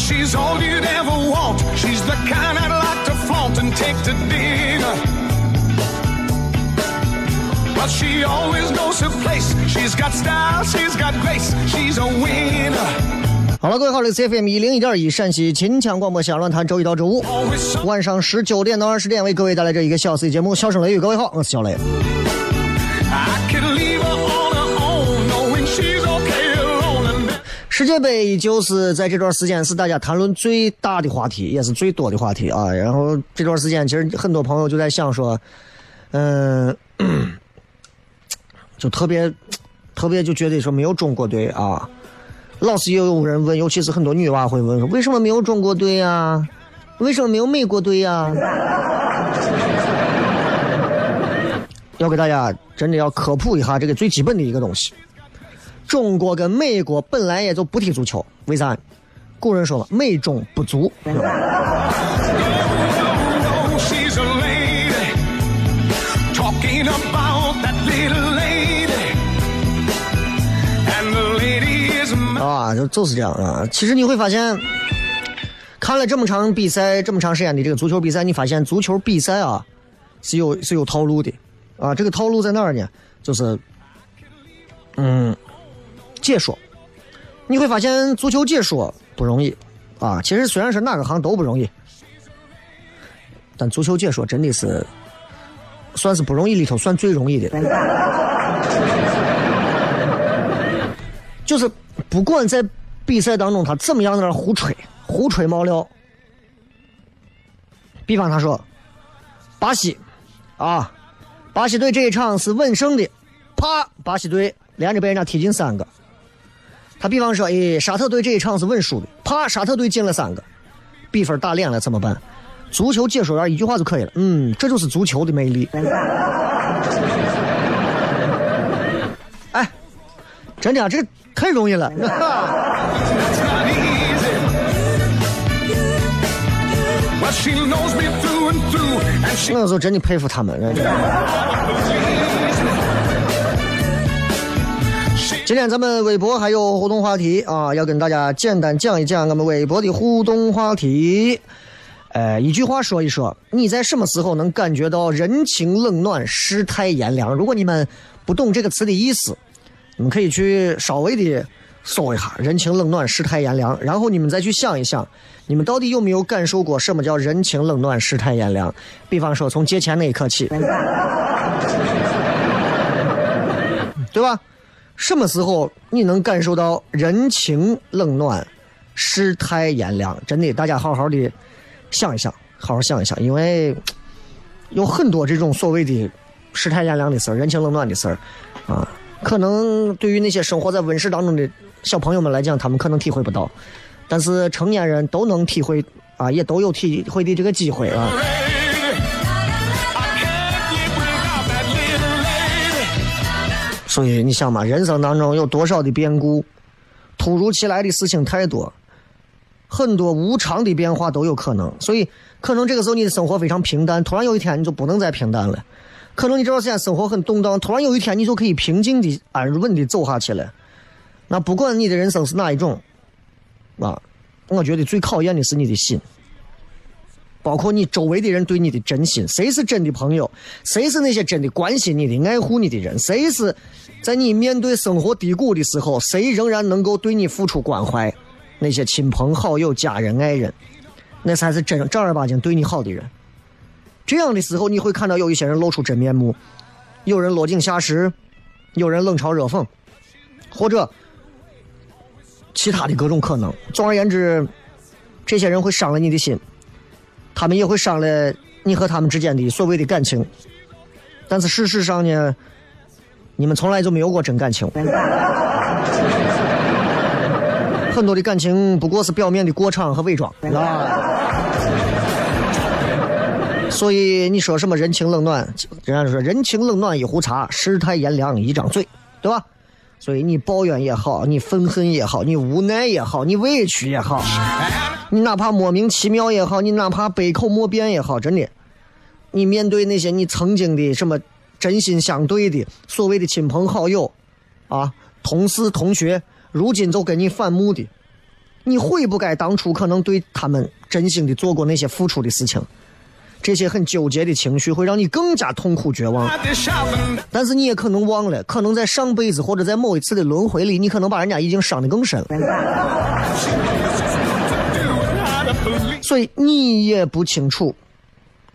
She's all you'd ever want. She's the kind I'd like to flaunt and take to dinner. But she always knows her place. She's got style, she's got grace. She's a winner. 好了，各位好，这是 FM 一零一点一陕西秦腔广播西安论坛，周一到周五晚上十九点到二十点为各位带来这一个小 C 节目《笑声雷雨》。各位好，我是小雷。世界杯依旧是在这段时间是大家谈论最大的话题，也是最多的话题啊。然后这段时间，其实很多朋友就在想说，嗯、就特别特别就觉得说没有中国队啊，老是有人问，尤其是很多女娃会问，为什么没有中国队呀、为什么没有美国队呀、要给大家真的要科普一下这个最基本的一个东西。中国跟美国本来也就不踢足球，为啥？古人说了，美中不足。啊，就就是这样啊。其实你会发现，看了这么长比赛，这么长时间的这个足球比赛，你发现足球比赛啊是有是有套路的啊。这个套路在哪儿呢？就是，嗯，解说。你会发现足球解说不容易啊。其实虽然是哪个行都不容易，但足球解说真的是算是不容易里头算最容易的。就是不管在比赛当中他怎么样在那胡吹、胡吹毛料。比方他说，巴西啊，巴西队这一场是稳胜的，啪，巴西队连着被人家踢进三个。他比方说，哎，沙特队这一场是稳输的，啪，沙特队进了三个，比分打脸了怎么办？足球解说员一句话就可以了，嗯，这就是足球的魅力。哎，真的啊，这太容易了。It's not easy. Well, she knows me through and through. And she 那时候真的佩服他们。今天咱们微博还有互动话题啊，要跟大家简单讲一讲我们微博的互动话题。呃，一句话说一说，你在什么时候能感觉到人情冷暖、世态炎凉？如果你们不懂这个词的意思，你们可以去稍微的搜一下“人情冷暖、世态炎凉”，然后你们再去想一想，你们到底有没有感受过什么叫人情冷暖、世态炎凉？比方说，从借钱那一刻起，对吧？什么时候你能感受到人情冷暖、世态炎凉？真的，大家好好的想一想，好好想一想，因为有很多这种所谓的世态炎凉的事儿、人情冷暖的事儿啊，可能对于那些生活在温室当中的小朋友们来讲，他们可能体会不到，但是成年人都能体会啊，也都有体会的这个机会啊。所以你想嘛，人生当中有多少的变故，突如其来的事情太多，很多无常的变化都有可能。所以可能这个时候你的生活非常平淡，突然有一天你就不能再平淡了。可能你这段时间生活很动荡，突然有一天你就可以平静的、安稳的走下去了。那不管你的人生是哪一种，啊，我觉得最考验的是你的心。包括你周围的人对你的真心，谁是真的朋友，谁是那些真的关心你的、爱护你的人，谁是在你面对生活低谷的时候，谁仍然能够对你付出关怀，那些亲朋好友、家人、爱人，那才是真正儿八经对你好的人。这样的时候，你会看到有一些人露出真面目，有人落井下石，有人冷嘲热讽，或者其他的各种可能。总而言之，这些人会伤了你的心。他们也会伤了你和他们之间的所谓的感情，但是事实上呢，你们从来就没有过真感情。很多的感情不过是表面的过场和伪装啊。所以你说什么人情冷暖，人家说人情冷暖一壶茶，世态炎凉一张嘴，对吧？所以你抱怨也好，你愤恨也好，你无奈也好，你委屈也好，你哪怕莫名其妙也好，你哪怕百口莫辩也好，真的，你面对那些你曾经的什么真心相对的所谓的亲朋好友，啊，同事同学，如今就跟你反目的，你悔不该当初可能对他们真心的做过那些付出的事情。这些很纠结的情绪会让你更加痛苦绝望，但是你也可能忘了，可能在上辈子或者在某一次的轮回里，你可能把人家已经伤得更深了，所以你也不清楚，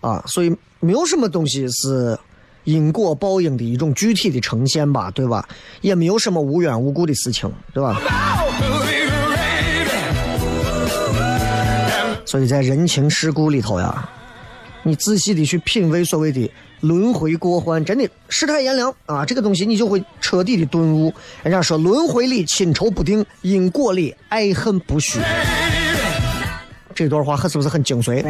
啊，所以没有什么东西是因果报应的一种具体的呈现吧，对吧？也没有什么无缘无故的事情，对吧？所以在人情世故里头呀。你仔细的去品味所谓的轮回过换，真的世态炎凉啊！这个东西你就会彻底的顿悟。人家说轮回里亲仇不定，因果里爱恨不虚。这段话是不是很精髓？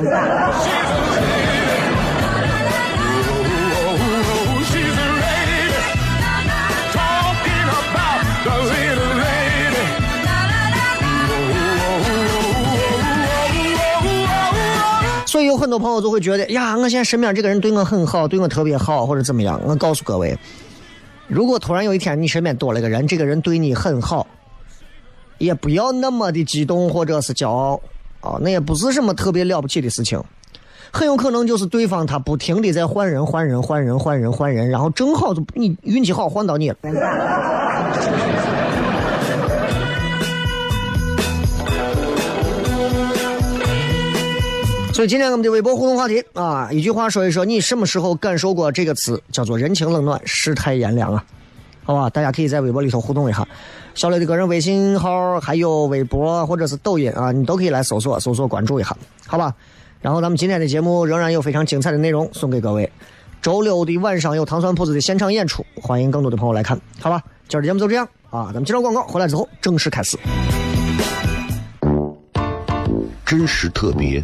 所以有很多朋友就会觉得呀，我现在身边这个人对我很好，对我特别好，或者怎么样。我告诉各位，如果突然有一天你身边多了个人，这个人对你很好，也不要那么的激动或者是骄傲啊，那也不是什么特别了不起的事情。很有可能就是对方他不停的在换人、换人、换人、换人、换人，然后正好就你运气好换到你了。所以今天我们的微博互动话题啊，一句话说一说，你什么时候感受过这个词叫做人情冷暖、世态炎凉啊？好吧，大家可以在微博里头互动一下。小磊的个人微信号还有微博或者是抖音啊，你都可以来搜索、搜索关注一下，好吧？然后咱们今天的节目仍然有非常精彩的内容送给各位。周六的晚上有糖酸铺子的现场演出，欢迎更多的朋友来看，好吧？今儿的节目就这样啊，咱们接着广告，回来之后正式开始。真实特别。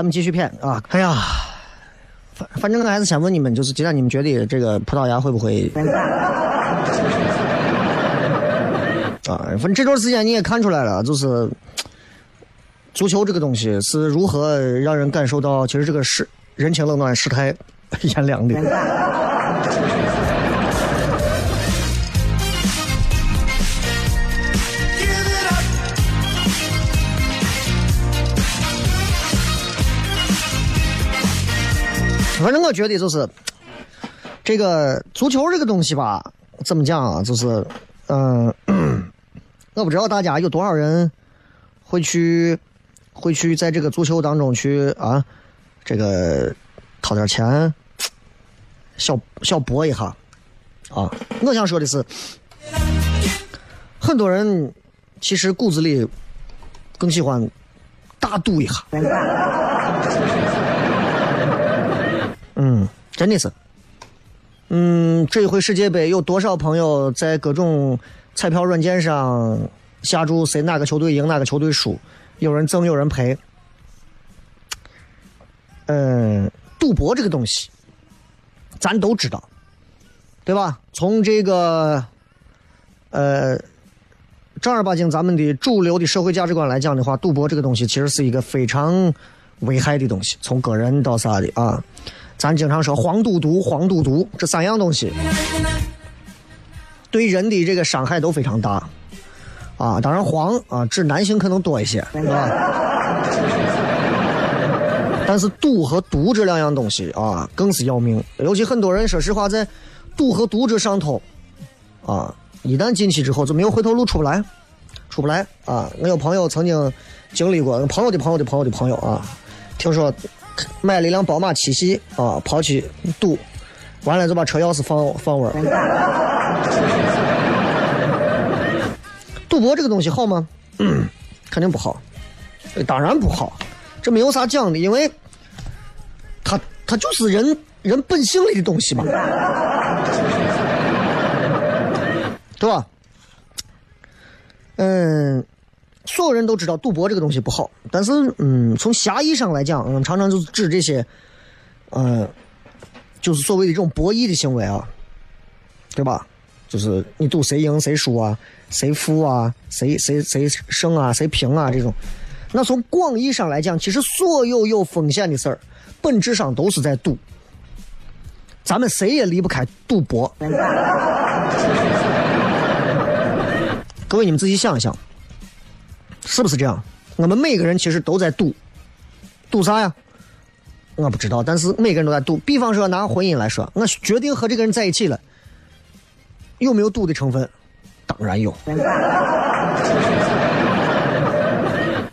咱们继续骗啊！哎呀，反反正我还是想问你们，就是既然你们觉得这个葡萄牙会不会？啊，反正这段时间你也看出来了，就是足球这个东西是如何让人感受到，其实这个世人情冷暖、世态 炎凉的。反正我觉得就是这个足球这个东西吧，怎么讲啊？就是嗯、我不知道大家有多少人会去会去在这个足球当中去啊，这个掏点钱，小小搏一下啊。我想说的是，很多人其实骨子里更喜欢大赌一下。真的是。嗯，这一回世界杯有多少朋友在各种彩票软件上下注谁哪个球队赢哪个球队输？有人挣有人赔。嗯，赌博这个东西，咱都知道，对吧？从这个呃正儿八经咱们的主流的社会价值观来讲的话，赌博这个东西其实是一个非常危害的东西，从个人到啥的啊。咱经常说黄赌毒、黄赌毒这三样东西，对人的这个伤害都非常大啊。当然黄啊指男性可能多一些，是吧？但是赌和毒这两样东西啊，更是要命。尤其很多人说实话，在赌和毒这上头啊，一旦进去之后就没有回头路，出不来，出不来啊。我有朋友曾经经历过，朋友的朋友的朋友的朋友啊，听说。买了一辆宝马七系啊，跑去赌，完了就把车钥匙放放窝。赌博这个东西好吗？嗯，肯定不好，当然不好，这没有啥讲的，因为它它就是人人本性里的东西嘛，对吧？嗯。所有人都知道赌博这个东西不好，但是，嗯，从狭义上来讲，嗯，常常就是指这些，嗯，就是所谓的这种博弈的行为啊，对吧？就是你赌谁赢谁输啊，谁负啊，谁谁谁胜啊，谁平啊这种。那从广义上来讲，其实所有有风险的事儿，本质上都是在赌。咱们谁也离不开赌博。各位，你们仔细想一想。是不是这样？我们每个人其实都在赌，赌啥呀？我不知道，但是每个人都在赌。比方说拿婚姻来说，我决定和这个人在一起了，有没有赌的成分？当然有。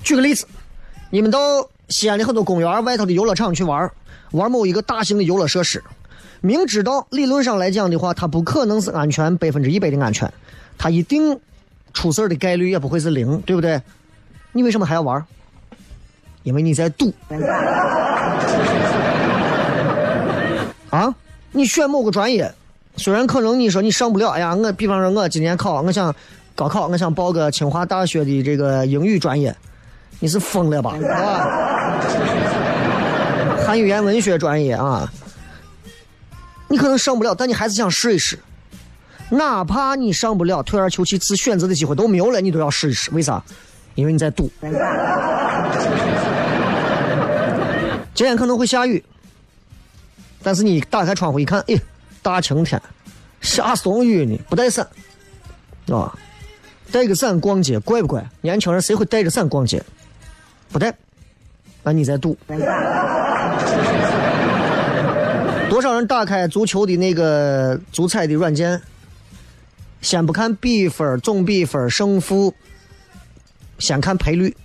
举个例子，你们到西安的很多公园外头的游乐场去玩，玩某一个大型的游乐设施，明知道理论上来讲的话，它不可能是安全百分之一百的安全，它一定出事的概率也不会是零，对不对？你为什么还要玩？因为你在赌。啊，你选某个专业，虽然可能你说你上不了，哎呀，我比方说我今年考，我想高考，我想报个清华大学的这个英语专业，你是疯了吧？啊，汉语言文学专业啊，你可能上不了，但你还是想试一试，哪怕你上不了，退而求其次，选择的机会都没有了，你都要试一试，为啥？因为你在赌，今天可能会下雨，但是你打开窗户一看，哎，大晴天，下怂雨呢，不带伞，啊，带个伞逛街怪不怪？年轻人谁会带着伞逛街？不带，那你在赌。多少人打开足球的那个足彩的软件，先不看比分、总比分、胜负。先看赔率，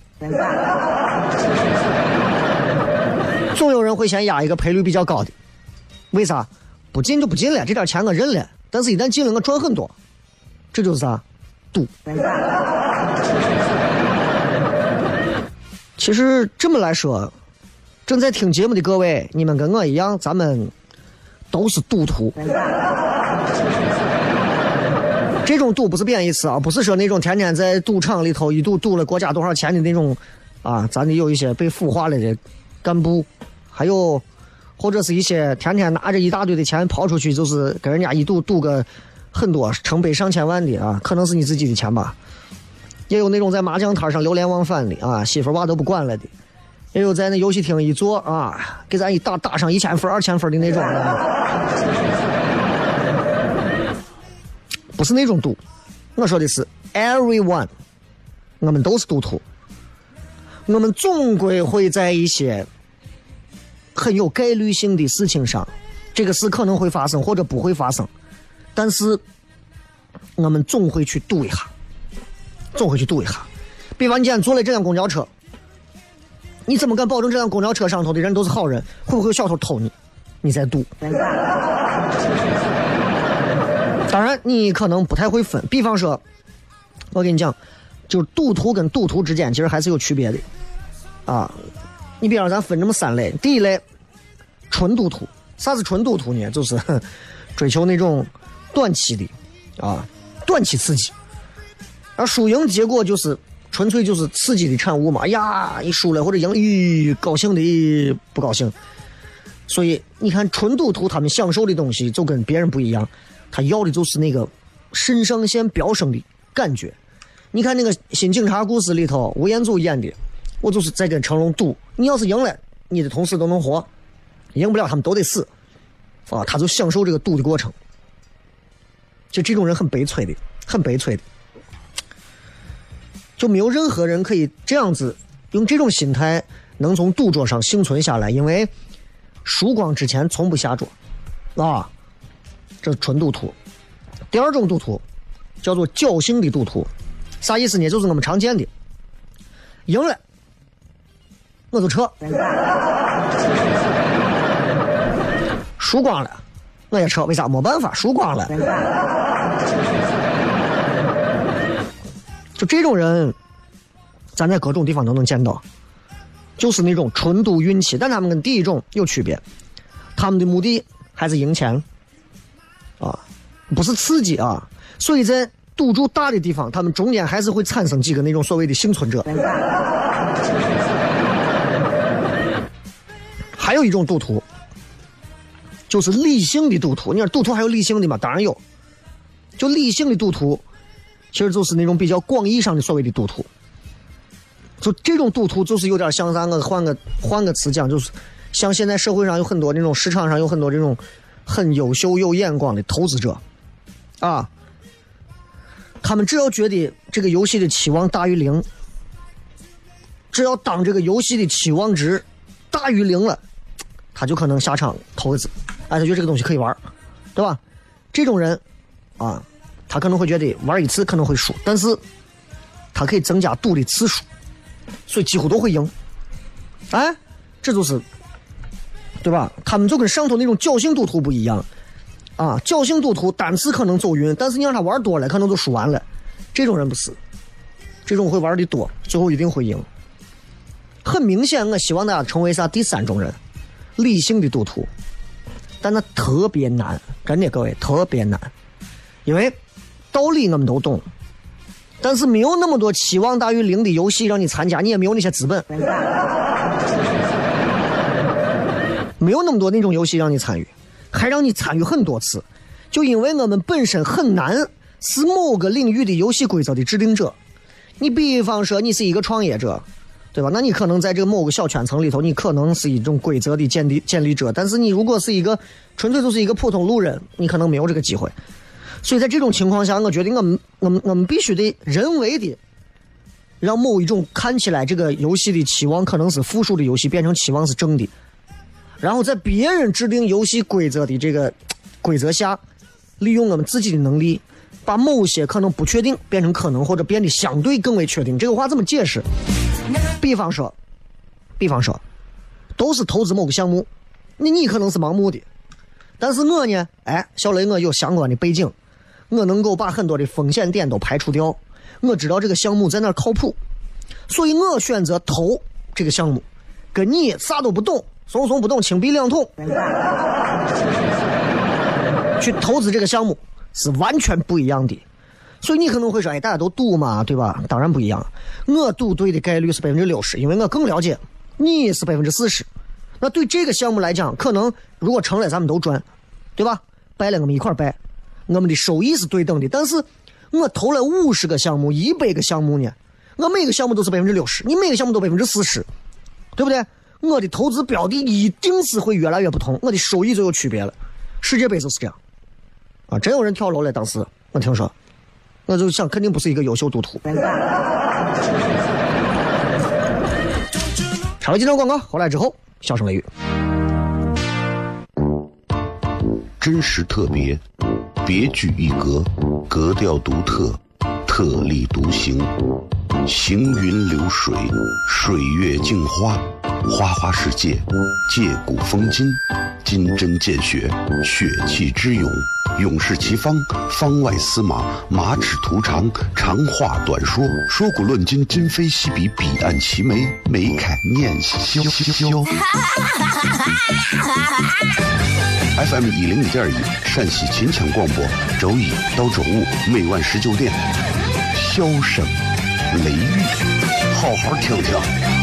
总有人会先压一个赔率比较高的，为啥？不进就不进了，这点钱我认了。但是一旦进了，我赚很多，这就是啥？赌。其实这么来说，正在听节目的各位，你们跟我一样，咱们都是赌徒。这种赌不是贬义词啊，不是说那种天天在赌场里头一赌赌了国家多少钱的那种，啊，咱得有一些被腐化了的干部，还有或者是一些天天拿着一大堆的钱跑出去，就是跟人家一赌赌个很多成百上千万的啊，可能是你自己的钱吧。也有那种在麻将摊上流连忘返的啊，媳妇娃都不管了的；也有在那游戏厅一坐啊，给咱一打打上一千分、二千分的那种的。不是那种赌，我说的是 everyone，我们都是赌徒。我们总归会在一些很有概率性的事情上，这个事可能会发生或者不会发生，但是我们总会去赌一下，总会去赌一下。比方你今天坐了这辆公交车，你怎么敢保证这辆公交车上头的人都是好人？会不会有小偷偷你？你在赌。当然，你可能不太会分。比方说，我跟你讲，就是赌徒跟赌徒之间其实还是有区别的啊。你比方咱分这么三类，第一类纯赌徒，啥是纯赌徒呢？就是 追求那种短期的啊，短期刺激，而输赢结果就是纯粹就是刺激的产物嘛。哎呀，一输了或者赢了，咦，高兴的不高兴。所以你看，纯赌徒他们享受的东西就跟别人不一样。他要的就是那个肾上腺飙升的感觉。你看那个《新警察故事》里头，吴彦祖演的，我就是在跟成龙赌。你要是赢了，你的同事都能活；赢不了，他们都得死。啊，他就享受这个赌的过程。就这种人很悲催的，很悲催的。就没有任何人可以这样子用这种心态能从赌桌上幸存下来，因为输光之前从不下桌，啊。这是纯赌徒，第二种赌徒叫做侥幸的赌徒，啥意思呢？就是我们常见的，赢了我就撤，输光了我也撤，为啥？没办法，输光了。就这种人，咱在各种地方都能见到，就是那种纯赌运气，但他们跟第一种有区别，他们的目的还是赢钱。啊，不是刺激啊，所以在赌注大的地方，他们中间还是会产生几个那种所谓的幸存者。还有一种赌徒，就是理性的赌徒。你说赌徒还有理性的吗？当然有。就理性的赌徒，其实就是那种比较广义上的所谓的赌徒。就这种赌徒，就是有点像啥？我换个换个词讲，就是像现在社会上有很多那种市场上有很多这种。很优秀、有眼光的投资者，啊，他们只要觉得这个游戏的期望大于零，只要当这个游戏的期望值大于零了，他就可能下场投资，哎，他觉得这个东西可以玩，对吧？这种人，啊，他可能会觉得玩一次可能会输，但是他可以增加赌的次数，所以几乎都会赢，哎，这就是。对吧？他们就跟上头那种侥幸赌徒不一样，啊，侥幸赌徒单次可能走运，但是你让他玩多了，可能就输完了。这种人不是，这种会玩的多，最后一定会赢。很明显，我希望大家成为啥第三种人，理性的赌徒，但那特别难，真的各位特别难，因为道理我们都懂，但是没有那么多期望大于零的游戏让你参加，你也没有那些资本。没有那么多那种游戏让你参与，还让你参与很多次，就因为我们本身很难是某个领域的游戏规则的制定者。你比方说，你是一个创业者，对吧？那你可能在这个某个小圈层里头，你可能是一种规则的建立建立者。但是你如果是一个纯粹就是一个普通路人，你可能没有这个机会。所以在这种情况下，我觉得我们我们我们必须得人为的让某一种看起来这个游戏的期望可能是负数的游戏变成期望是正的。然后在别人制定游戏规则的这个 规则下，利用我们自己的能力，把某些可能不确定变成可能，或者变得相对更为确定。这个话怎么解释？比方说，比方说，都是投资某个项目，那你可能是盲目的，但是我呢，哎，小雷，我有相关的背景，我能够把很多的风险点都排除掉，我知道这个项目在哪靠谱，所以我选择投这个项目，跟你啥都不懂。怂怂不动，轻币两桶，去投资这个项目是完全不一样的。所以你可能会说：“哎，大家都赌嘛，对吧？”当然不一样。我赌对的概率是百分之六十，因为我更了解。你是百分之四十，那对这个项目来讲，可能如果成了，咱们都赚，对吧？败了，我们一块儿败，我们的收益是对等的。但是我投了五十个项目，一百个项目呢，我每个项目都是百分之六十，你每个项目都百分之四十，对不对？我的投资标的一定是会越来越不同，我的收益就有区别了。世界杯就是这样，啊，真有人跳楼了，当时我听说，我就想肯定不是一个优秀赌徒。插了几条广告，回来之后笑声雷雨。真实特别，别具一格，格调独特，特立独行，行云流水，水月镜花，花花世界，借古风今，金针见血，血气之勇，勇士齐方，方外司马，马齿徒长，长话短说，说古论今，今非昔比，彼岸齐眉，眉开眼笑。FM 一零一点一，陕西秦腔广播，周一到周五每晚十九点，笑声雷雨，好好听听。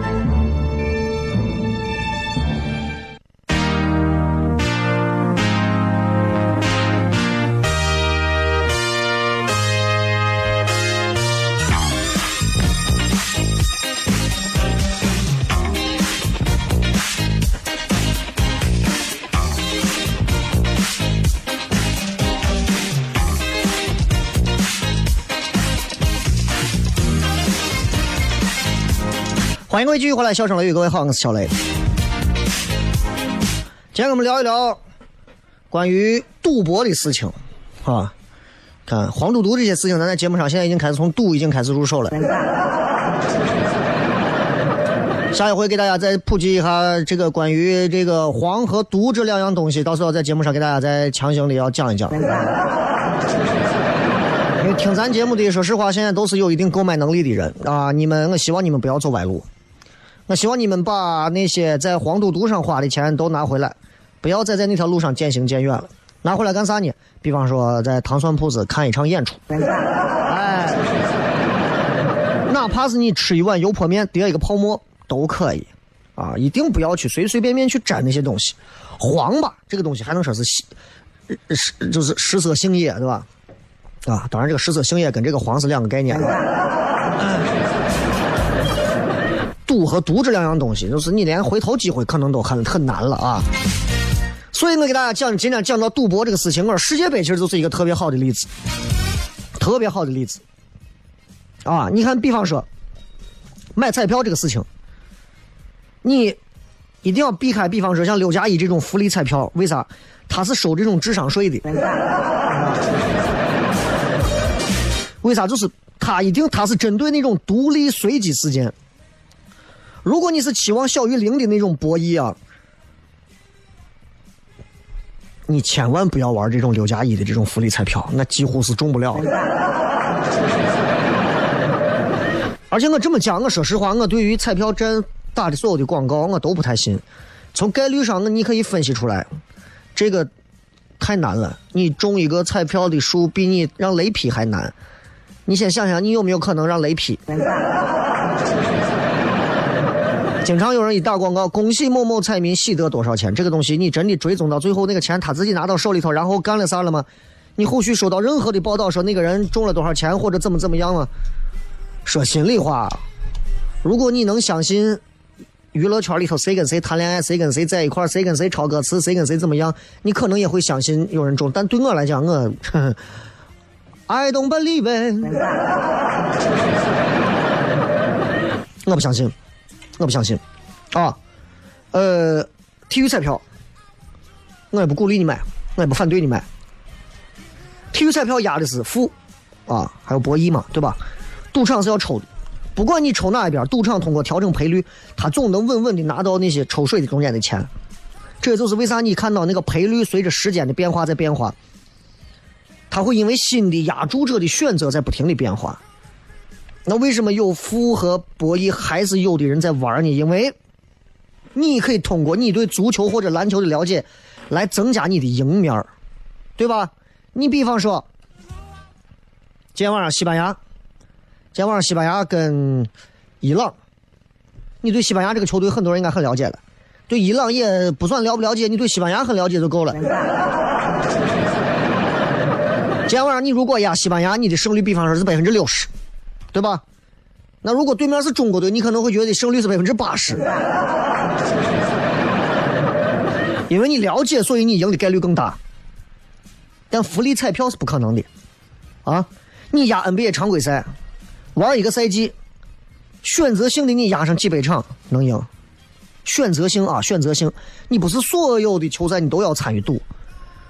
欢迎各位继续回来，笑声雷雨，各位好，我是小雷。今天我们聊一聊关于赌博的事情，啊，看黄赌毒这些事情，咱在节目上现在已经开始从赌已经开始入手了。下一回给大家再普及一下这个关于这个黄和毒这两样东西，到时候在节目上给大家再强行的要讲一讲。因为听咱节目的，说实话，现在都是有一定购买能力的人啊。你们，我希望你们不要走歪路。我希望你们把那些在黄赌毒上花的钱都拿回来，不要再在那条路上渐行渐远了。拿回来干啥呢？比方说在糖蒜铺子看一场演出，哎，哪怕是你吃一碗油泼面，叠一个泡沫都可以，啊，一定不要去随随便便去沾那些东西。黄吧，这个东西还能说是是就是食色性也，对吧？啊，当然这个食色性也跟这个黄是两个概念。赌和毒这两样东西，就是你连回头机会可能都很很难了啊！所以我给大家讲，今天讲到赌博这个事情，我说世界杯其实就是一个特别好的例子，特别好的例子啊！你看，比方说买彩票这个事情，你一定要避开，比方说像六加一这种福利彩票，为啥？它是收这种智商税的，为啥？就是它一定它是针对那种独立随机事件。如果你是期望小于零的那种博弈啊，你千万不要玩这种六加一的这种福利彩票，那几乎是中不了的。而且我这么讲，我说实话，我对于彩票站打的所有的广告，我都不太信。从概率上，那你可以分析出来，这个太难了。你中一个彩票的数比你让雷劈还难。你先想想，你有没有可能让雷劈？经常有人一打广告，恭喜某某彩民喜得多少钱？这个东西你真的追踪到最后，那个钱他自己拿到手里头，然后干了啥了吗？你后续收到任何的报道说那个人中了多少钱或者怎么怎么样吗？说心里话，如果你能相信娱乐圈里头谁跟谁谈恋爱，谁跟谁在一块谁跟谁抄歌词，谁跟谁怎么样，你可能也会相信有人中。但对我来讲，我，I don't believe it，我不相信。我不相信，啊，呃，体育彩票，我也不鼓励你买，我也不反对你买。体育彩票压的是负，啊，还有博弈嘛，对吧？赌场是要抽的，不管你抽哪一边，赌场通过调整赔率，他总能稳稳的拿到那些抽水的中间的钱。这就是为啥你看到那个赔率随着时间的变化在变化，它会因为新的压注者的选择在不停的变化。那为什么有负和博弈还是有的人在玩呢？因为你可以通过你对足球或者篮球的了解，来增加你的赢面儿，对吧？你比方说，今天晚上西班牙，今天晚上西班牙跟伊朗，你对西班牙这个球队很多人应该很了解了，对伊朗也不算了不了解，你对西班牙很了解就够了。今天晚上你如果压西班牙，你的胜率比方说是百分之六十。对吧？那如果对面是中国队，你可能会觉得胜率是百分之八十，因为你了解，所以你赢的概率更大。但福利彩票是不可能的，啊！你压 NBA 常规赛，玩一个赛季，选择性的你压上几百场能赢，选择性啊，选择性，你不是所有的球赛你都要参与赌，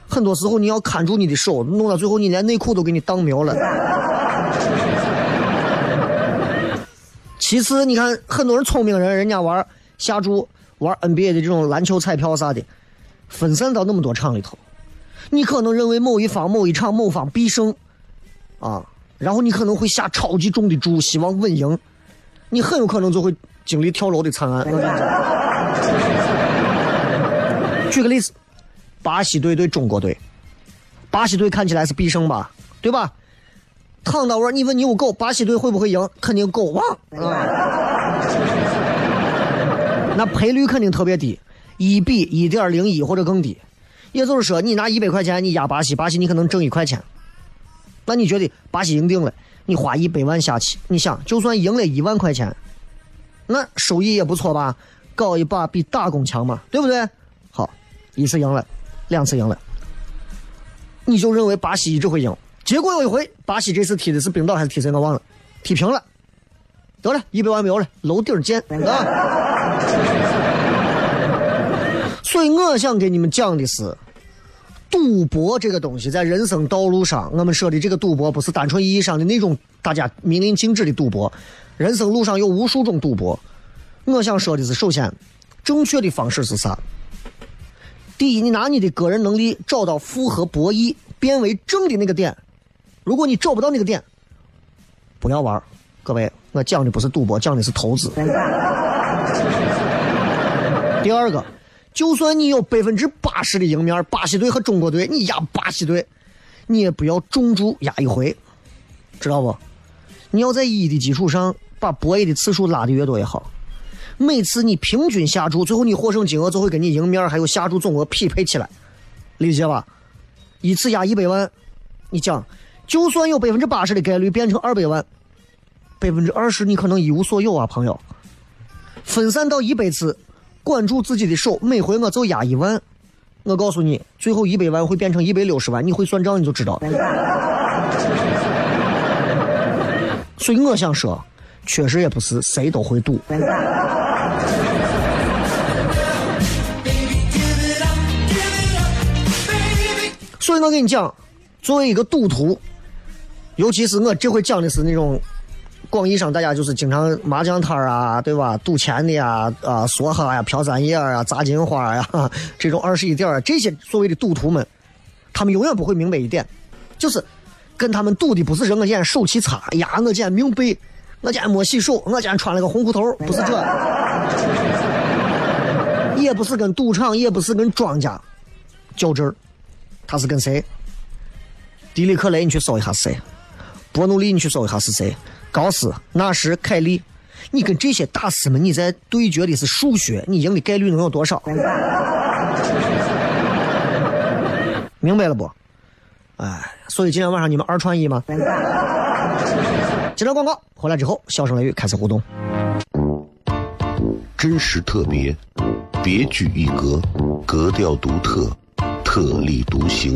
很多时候你要看住你的手，弄到最后你连内裤都给你当没了。其次，你看很多人聪明人，人家玩下注、玩 NBA 的这种篮球彩票啥的，分散到那么多场里头，你可能认为某一方、某一场、某方必胜，啊，然后你可能会下超级重的注，希望稳赢，你很有可能就会经历跳楼的惨案。举个例子，巴西队对中国队，巴西队看起来是必胜吧，对吧？躺到玩，你问你有狗，巴西队会不会赢？肯定狗旺啊！那赔率肯定特别低，一比一点零一或者更低。也就是说，你拿一百块钱你压巴西，巴西你可能挣一块钱。那你觉得巴西赢定了？你花一百万下去，你想就算赢了一万块钱，那收益也不错吧？搞一把比打工强嘛，对不对？好，一次赢了，两次赢了，你就认为巴西一直会赢？结果有一回，巴西这次踢的是冰岛还是踢谁？我忘了，踢平了。得了，一百万没有了，楼顶见啊！所以我想给你们讲的是，赌博这个东西在人生道路上，我们说的这个赌博不是单纯意义上的那种大家明令禁止的赌博。人生路上有无数种赌博。我想说的是，首先，正确的方式是啥？第一，你拿你的个人能力找到符合博弈变为正的那个点。如果你找不到那个点，不要玩各位，我讲的不是赌博，讲的是投资。第二个，就算你有百分之八十的赢面，巴西队和中国队，你压巴西队，你也不要重注压一回，知道不？你要在一的基础上把博弈的次数拉的越多越好。每次你平均下注，最后你获胜金额就会跟你赢面还有下注总额匹配起来，理解吧？一次压一百万，你讲。就算有百分之八十的概率变成二百万，百分之二十你可能一无所有啊，朋友。分散到一百次，管住自己的手，每回我就压一万。我告诉你，最后一百万会变成一百六十万，你会算账你就知道。所以我想说，确实也不是谁都会赌。所以我跟你讲，作为一个赌徒。尤其是我这回讲的是那种广义上大家就是经常麻将摊儿啊，对吧？赌钱的呀，啊，梭哈呀，飘三叶啊，砸金花呀，这种二十一点这些所谓的赌徒们，他们永远不会明白一点，就是跟他们赌的不是人我今天手气差，呀，我今天命背，我今天没洗手，我今天穿了个红裤头，不是这，也不是跟赌场，也不是跟庄家较真儿，他是跟谁？迪里克雷，你去搜一下谁？伯努利，你去搜一下是谁？高斯、纳什、凯利，你跟这些大师们你在对决的是数学，你赢的概率能有多少？明白了不？哎，所以今天晚上你们二串一吗？接着广告，回来之后，笑声雷雨开始互动。真实特别，别具一格，格调独特，特立独行。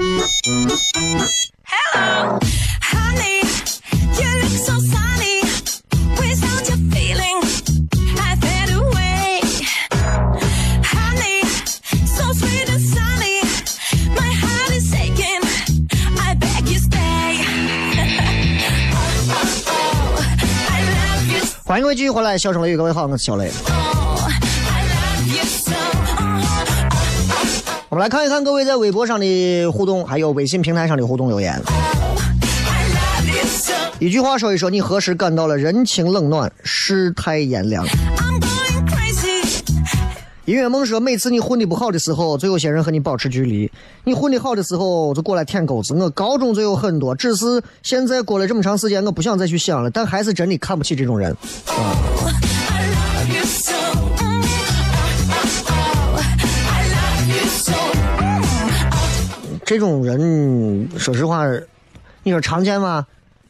Hello, honey. you look so sunny. Without your feeling, I fade away. Honey, so sweet and sunny. My heart is aching. I beg you stay. oh, oh, oh. I love you 欢迎各位继续回来，笑声雷雨，各位好，我是小雷。我们来看一看各位在微博上的互动，还有微信平台上的互动留言。一句话说一说，你何时感到了人情冷暖、世态炎凉.音乐梦说，每次你混的不好的时候，总有些人和你保持距离；你混的好的时候，就过来舔钩子。我高中就有很多，只是现在过了这么长时间，我不想再去想了。但还是真的看不起这种人。Love 这种人，说实话，你说常见吗？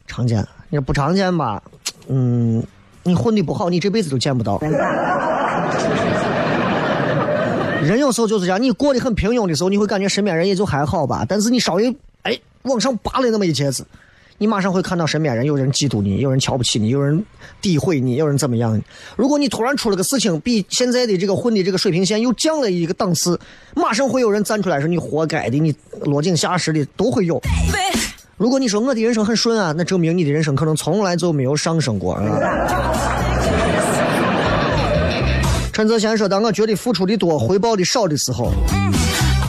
常见。你说不常见吧？嗯，你混的不好，你这辈子都见不到。人有时候就是这样，你过得很平庸的时候，你会感觉身边人也就还好吧。但是你稍微哎往上拔了那么一截子，你马上会看到身边人有人嫉妒你，有人瞧不起你，有人诋毁你，有人怎么样。如果你突然出了个事情，比现在的这个混的这个水平线又降了一个档次，马上会有人站出来说你活该的，你落井下石的都会有。如果你说我的人生很顺啊，那证明你的人生可能从来就没有上升过啊。陈泽贤说：“当我觉得付出的多，回报的少的时候，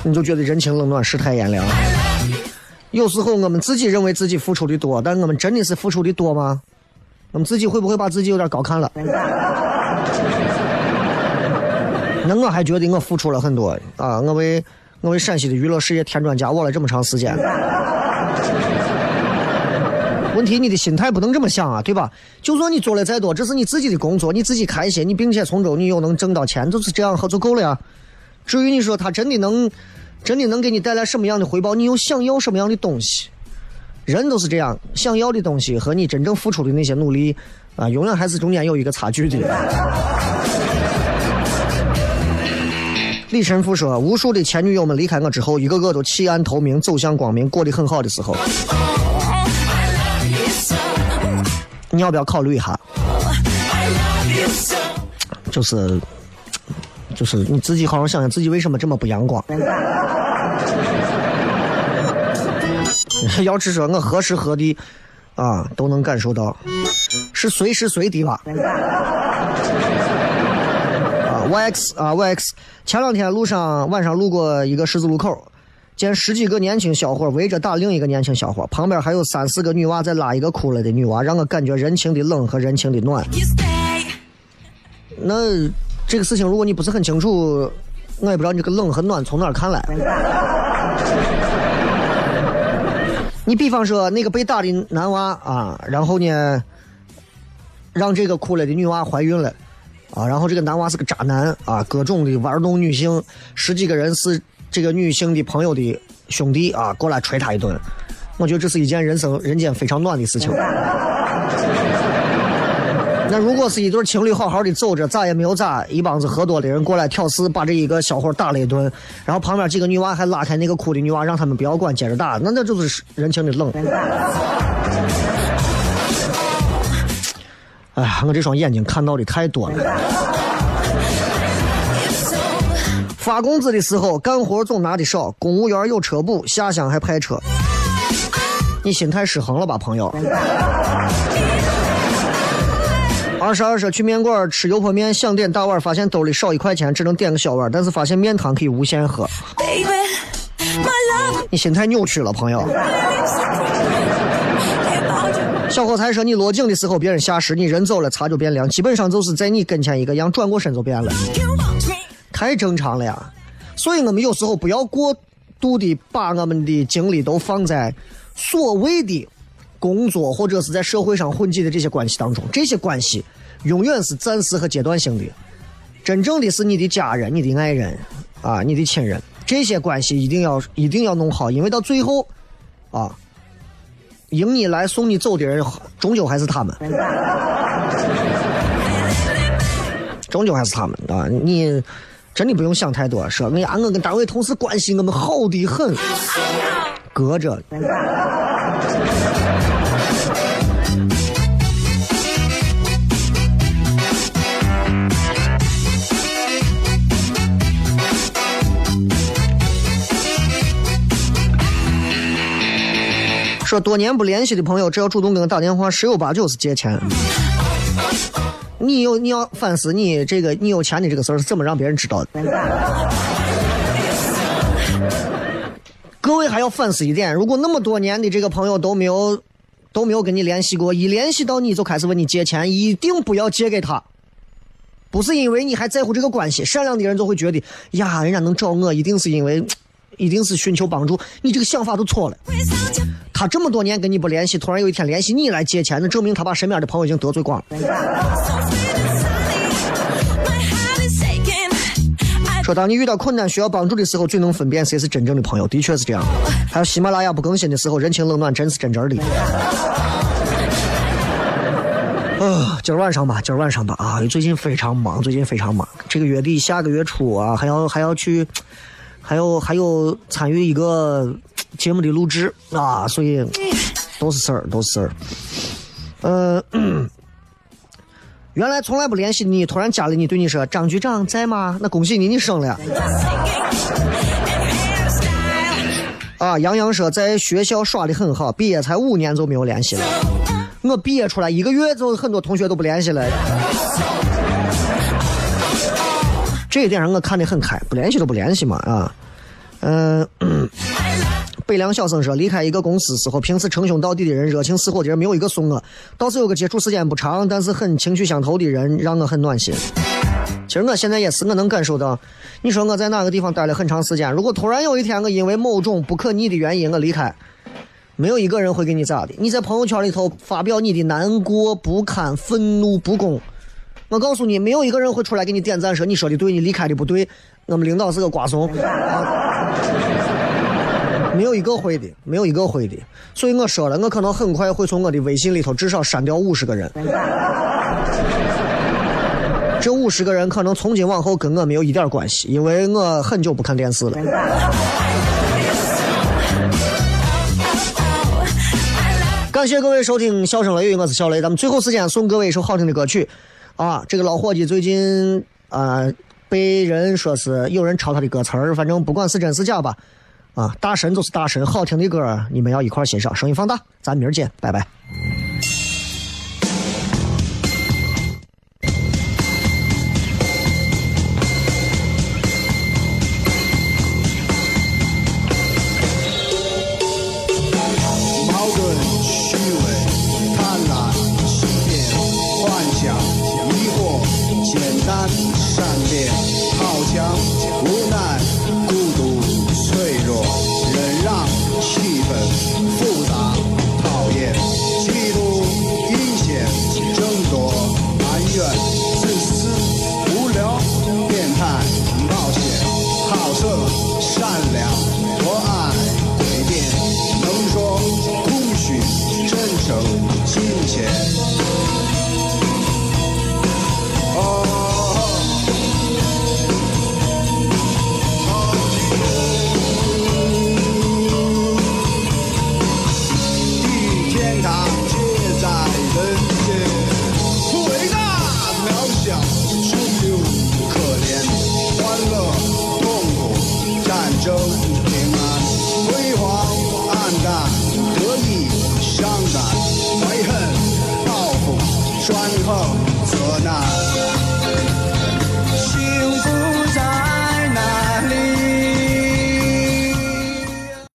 你就觉得人情冷暖、世态炎凉。有时候我们自己认为自己付出的多，但我们真的是付出的多吗？我们自己会不会把自己有点高看了？那我还觉得我付出了很多啊！我为我为陕西的娱乐事业添砖加瓦了这么长时间。问题你的心态不能这么想啊，对吧？就算你做了再多，这是你自己的工作，你自己开心，你并且从中你又能挣到钱，就是这样就够了呀。至于你说他真的能，真的能给你带来什么样的回报，你又想要什么样的东西？人都是这样，想要的东西和你真正付出的那些努力啊，永远还是中间有一个差距的。李晨富说：“无数的前女友们离开我之后，一个个都弃暗投明，走向光明，过得很好的时候，你要不要考虑一下？就是，就是你自己好好想想，自己为什么这么不阳光？要是说我何时何地啊都能感受到，是随时随地吧？啊，YX 啊 YX，前两天路上晚上路过一个十字路口，见十几个年轻小伙围着打另一个年轻小伙，旁边还有三四个女娃在拉一个哭了的女娃，让我感觉人情的冷和人情的暖。那这个事情，如果你不是很清楚，我也不知道你这个冷和暖从哪儿看来。你比方说那个被打的男娃啊，然后呢，让这个哭了的女娃怀孕了，啊，然后这个男娃是个渣男啊，各种的玩弄女性，十几个人是这个女性的朋友的兄弟啊，过来捶他一顿。我觉得这是一件人生人间非常暖的事情。那如果是一对情侣好好的走着，咋也没有咋，一帮子喝多的人过来挑事，把这一个小伙打了一顿，然后旁边几个女娃还拉开那个哭的女娃，让他们不要管，接着打，那那就是人情的冷。哎呀，我这双眼睛看到的太多了。发工资的时候干活总拿的少，公务员有车补，下乡还派车，你心态失衡了吧，朋友？二十二说去面馆吃油泼面，想点大碗，发现兜里少一块钱，只能点个小碗，但是发现面汤可以无限喝，Baby, my love 你心态扭曲了，朋友。小伙才说你落井的时候别人下石，你人走了茶就变凉，基本上就是在你跟前一个样，转过身就变了。太正常了呀。所以我们有时候不要过度的把我们的精力都放在所谓的工作或者是在社会上混迹的这些关系当中，这些关系永远是暂时和阶段性的。真正的是你的家人、你的爱人啊、你的亲人，这些关系一定要一定要弄好，因为到最后啊，迎你来送你走的人，终究还是他们。终究还是他们啊！你真的不用想太多，说哎呀，我跟单位同事关系我们好的很，隔着。说多年不联系的朋友，只要主动给我打电话，十有八九是借钱。你有你要反思你这个你有钱的这个事儿是怎么让别人知道的？各位还要反思一点，如果那么多年的这个朋友都没有都没有跟你联系过，一联系到你就开始问你借钱，一定不要借给他。不是因为你还在乎这个关系，善良的人就会觉得呀，人家能找我，一定是因为，一定是寻求帮助。你这个想法都错了。他这么多年跟你不联系，突然有一天联系你来借钱，那证明他把身边的朋友已经得罪光了。说当你遇到困难需要帮助的时候，最能分辨谁是真正的朋友，的确是这样。还有喜马拉雅不更新的时候，人情冷暖真是真真的。啊，今儿晚上吧，今儿晚上吧啊，最近非常忙，最近非常忙。这个月底、下个月初啊，还要还要去，还有还有参与一个节目的录制啊，所以都是事儿，都是事儿。呃，原来从来不联系你，突然加了你，对你说张局长在吗？那恭喜你，你升了。啊，杨洋说在学校耍的很好，毕业才五年就没有联系了。我毕业出来一个月就很多同学都不联系了。这一点上我看得很开，不联系都不联系嘛啊。嗯、北凉小生说，离开一个公司时候，平时称兄道弟的人、热情似火的人没有一个送我，倒是有个接触时间不长，但是很情趣相投的人，让我很暖心。其实我现在也是，我能感受到，你说我在哪个地方待了很长时间，如果突然有一天我因为某种不可逆的原因我离开，没有一个人会给你咋的。你在朋友圈里头发表你的难过、不堪、愤怒、不公，我告诉你，没有一个人会出来给你点赞说你说的对，你离开的不对。我们领导是个瓜怂，啊没有一个会的，没有一个会的。所以我说了，我可能很快会从我的微信里头至少删掉五十个人。这五十个人可能从今往后跟我没有一点关系，因为我很久不看电视了。感谢各位收听《笑声雷雨》，我是小雷。咱们最后时间送各位一首好听的歌曲，啊，这个老伙计最近啊、被人说是有人抄他的歌词儿，反正不管是真是假吧，啊，大神就是大神，好听的歌儿你们要一块欣赏，声音放大，咱明儿见，拜拜。好